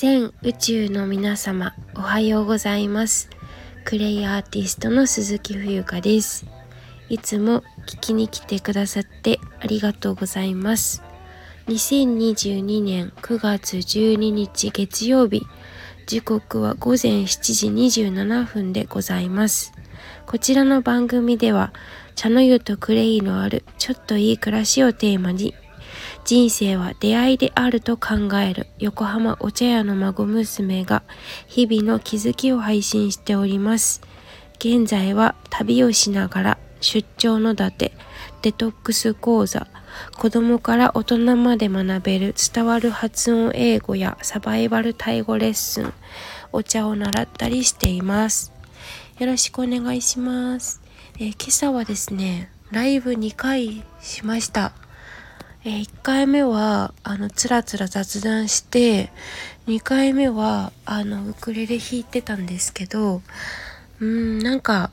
全宇宙の皆様おはようございます。クレイアーティストの鈴木冬香です。いつも聞きに来てくださってありがとうございます。2022年9月12日月曜日時刻は午前7時27分でございます。こちらの番組では茶の湯とクレイのあるちょっといい暮らしをテーマに人生は出会いであると考える横浜お茶屋の孫娘が日々の気づきを配信しております。現在は旅をしながら出張のだて、デトックス講座、子供から大人まで学べる伝わる発音英語やサバイバルタイ語レッスン、お茶を習ったりしています。よろしくお願いします。えー、今朝はですね、ライブ2回しました。えー、1回目はあのつらつら雑談して2回目はあのウクレレ弾いてたんですけどうんなんか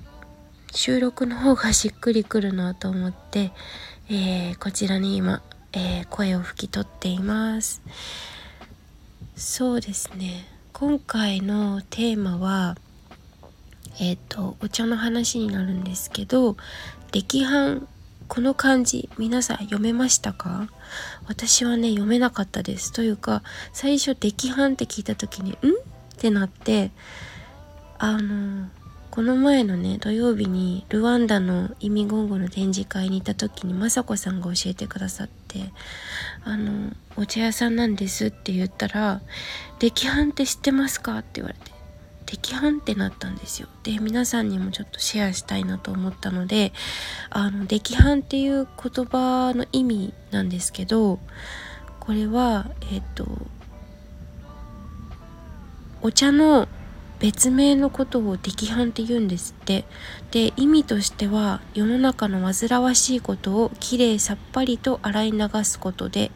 収録の方がしっくりくるなと思って、えー、こちらに今、えー、声を吹き取っています。そうですね。今回のテーマはえっ、ー、とお茶の話になるんですけど歴版この漢字皆さん読めましたか？私はね読めなかったですというか最初「溺犯」って聞いた時に「ん?」ってなってあのこの前のね土曜日にルワンダの意味言語の展示会に行った時に雅子さんが教えてくださって「あのお茶屋さんなんです」って言ったら「溺犯って知ってますか?」って言われて適反ってなったんですよ。で皆さんにもちょっとシェアしたいなと思ったのであの溺犯っていう言葉の意味なんですけどこれはえっ、とお茶の別名のことを溺犯って言うんですってで意味としては世の中の煩わしいことをきれいさっぱりと洗い流すことで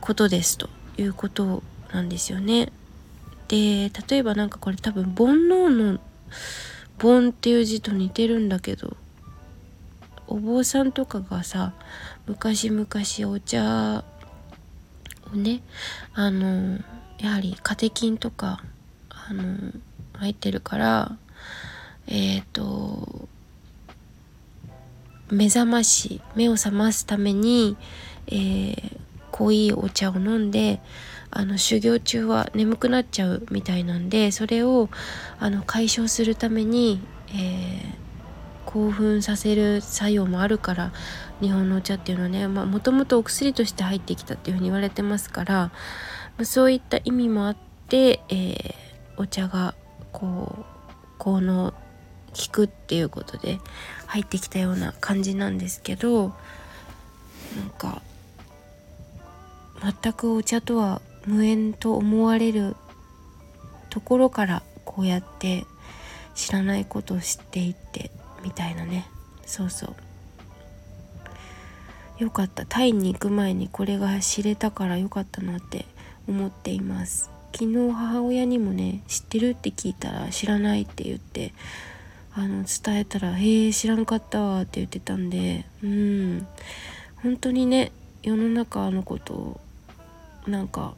ことですということなんですよね。で例えばなんかこれ多分煩悩の「煩」っていう字と似てるんだけどお坊さんとかがさ昔々お茶をねあのやはりカテキンとかあの入ってるからえっ、ー、と目覚まし目を覚ますために、えー、濃いお茶を飲んであの修行中は眠くなっちゃうみたいなんでそれをあの解消するために、えー、興奮させる作用もあるから日本のお茶っていうのはねもともとお薬として入ってきたっていうふうに言われてますから、まそういった意味もあって、えー、お茶がこう効能効くっていうことで入ってきたような感じなんですけどなんか全くお茶とは無縁と思われるところからこうやって知らないことを知っていってみたいなね。そうそう。よかった。タイに行く前にこれが知れたからよかったなって思っています。昨日母親にもね知ってるって聞いたら知らないって言ってあの伝えたら「へえ知らんかったわ」って言ってたんでうん。本当にね世の中のことをなんか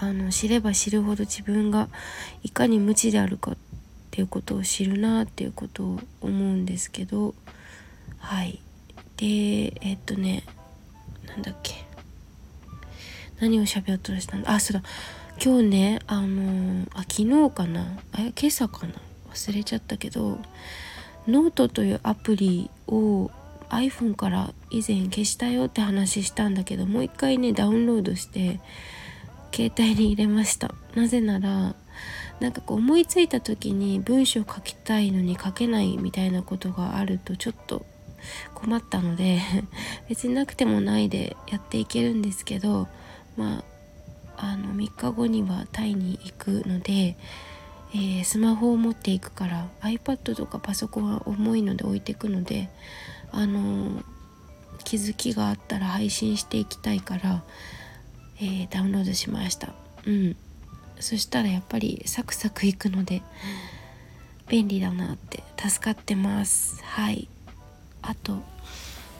あの知れば知るほど自分がいかに無知であるかっていうことを知るなっていうことを思うんですけど。はい。でえっとねなんだっけ。何を喋ろうとしたんだ？あそうだ。今日ねあのあ昨日かな？え今朝かな？忘れちゃったけどノートというアプリを iPhone から以前消したよって話したんだけどもう一回ねダウンロードして携帯に入れました。なぜならなんかこう思いついた時に文章書きたいのに書けないみたいなことがあるとちょっと困ったので 別になくてもないでやっていけるんですけどまああの3日後にはタイに行くので、えー、スマホを持っていくから iPad とかパソコンは重いので置いていくのであの気づきがあったら配信していきたいからえー、ダウンロードしました。うん。そしたらやっぱりサクサクいくので便利だなって助かってます。はい。あと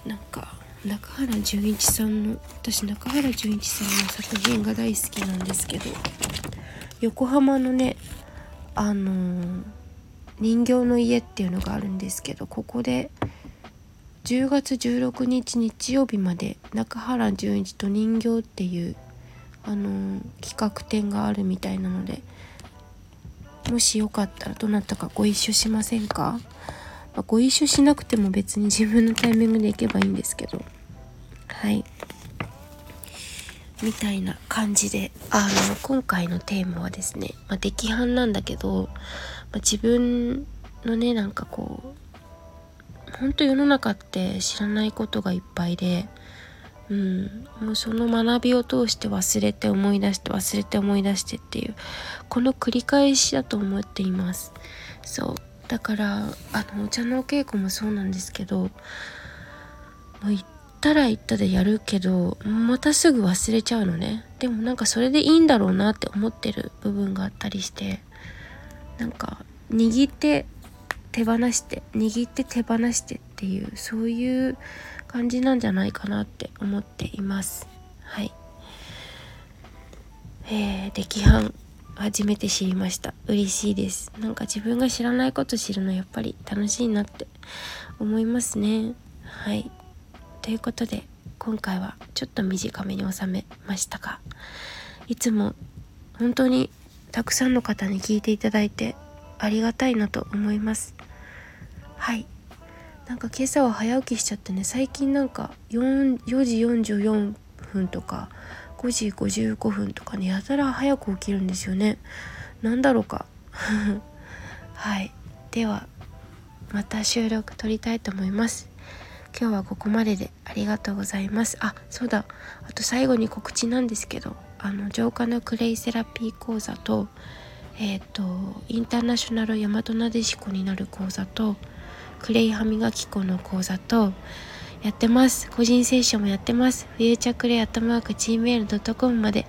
なんか中原純一さんの私中原純一さんの作品が大好きなんですけど横浜のねあのー、人形の家っていうのがあるんですけどここで10月16日日曜日まで中原純一と人形っていうあの、企画展があるみたいなのでもしよかったらどなたかご一緒しませんか？まあ、ご一緒しなくても別に自分のタイミングで行けばいいんですけど。はい。みたいな感じであの今回のテーマはですね、まあ、出来犯なんだけど、まあ、自分のねなんかこうほんと世の中って知らないことがいっぱいでうん、もうその学びを通して忘れて思い出して忘れて思い出してっていうこの繰り返しだと思っています。そう。だからあのお茶のお稽古もそうなんですけどもう行ったら行ったでやるけどまたすぐ忘れちゃうのね。でもなんかそれでいいんだろうなって思ってる部分があったりしてなんか握って手放して握って手放してっていうそういう感じなんじゃないかなって思っています。はい。えー、出来犯初めて知りました。嬉しいです。なんか自分が知らないこと知るのやっぱり楽しいなって思いますね。はい。ということで今回はちょっと短めに収めましたがいつも本当にたくさんの方に聞いていただいてありがたいなと思います。はい。なんか今朝は早起きしちゃってね最近なんか 4, 4時44分とか5時55分とかねやたら早く起きるんですよね。何だろうか。はい。ではまた収録撮りたいと思います。今日はここまででありがとうございます。あそうだ。あと最後に告知なんですけどあの浄化のクレイセラピー講座とえっ、ー、とインターナショナル大和なでしこになる講座とクレイ歯磨き粉の講座とやってます。個人セッションもやってます。フューチャークレイアットマーク gmail.com まで、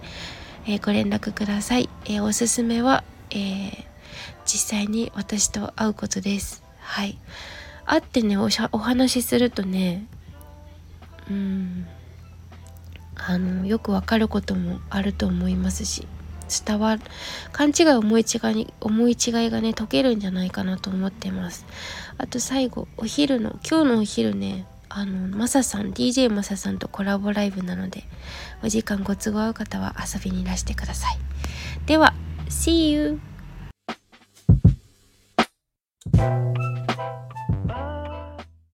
えー、ご連絡ください。えー、おすすめは、えー、実際に私と会うことです。はい。会ってねおしゃ、お話しするとね、うん、あの、よくわかることもあると思いますし、伝わる、勘違い思い違い思い違いがね、解けるんじゃないかなと思ってます。あと最後、お昼の、今日のお昼ね、あのマサさん DJ マサさんとコラボライブなのでお時間ご都合合う方は遊びにいらしてくださいでは See you!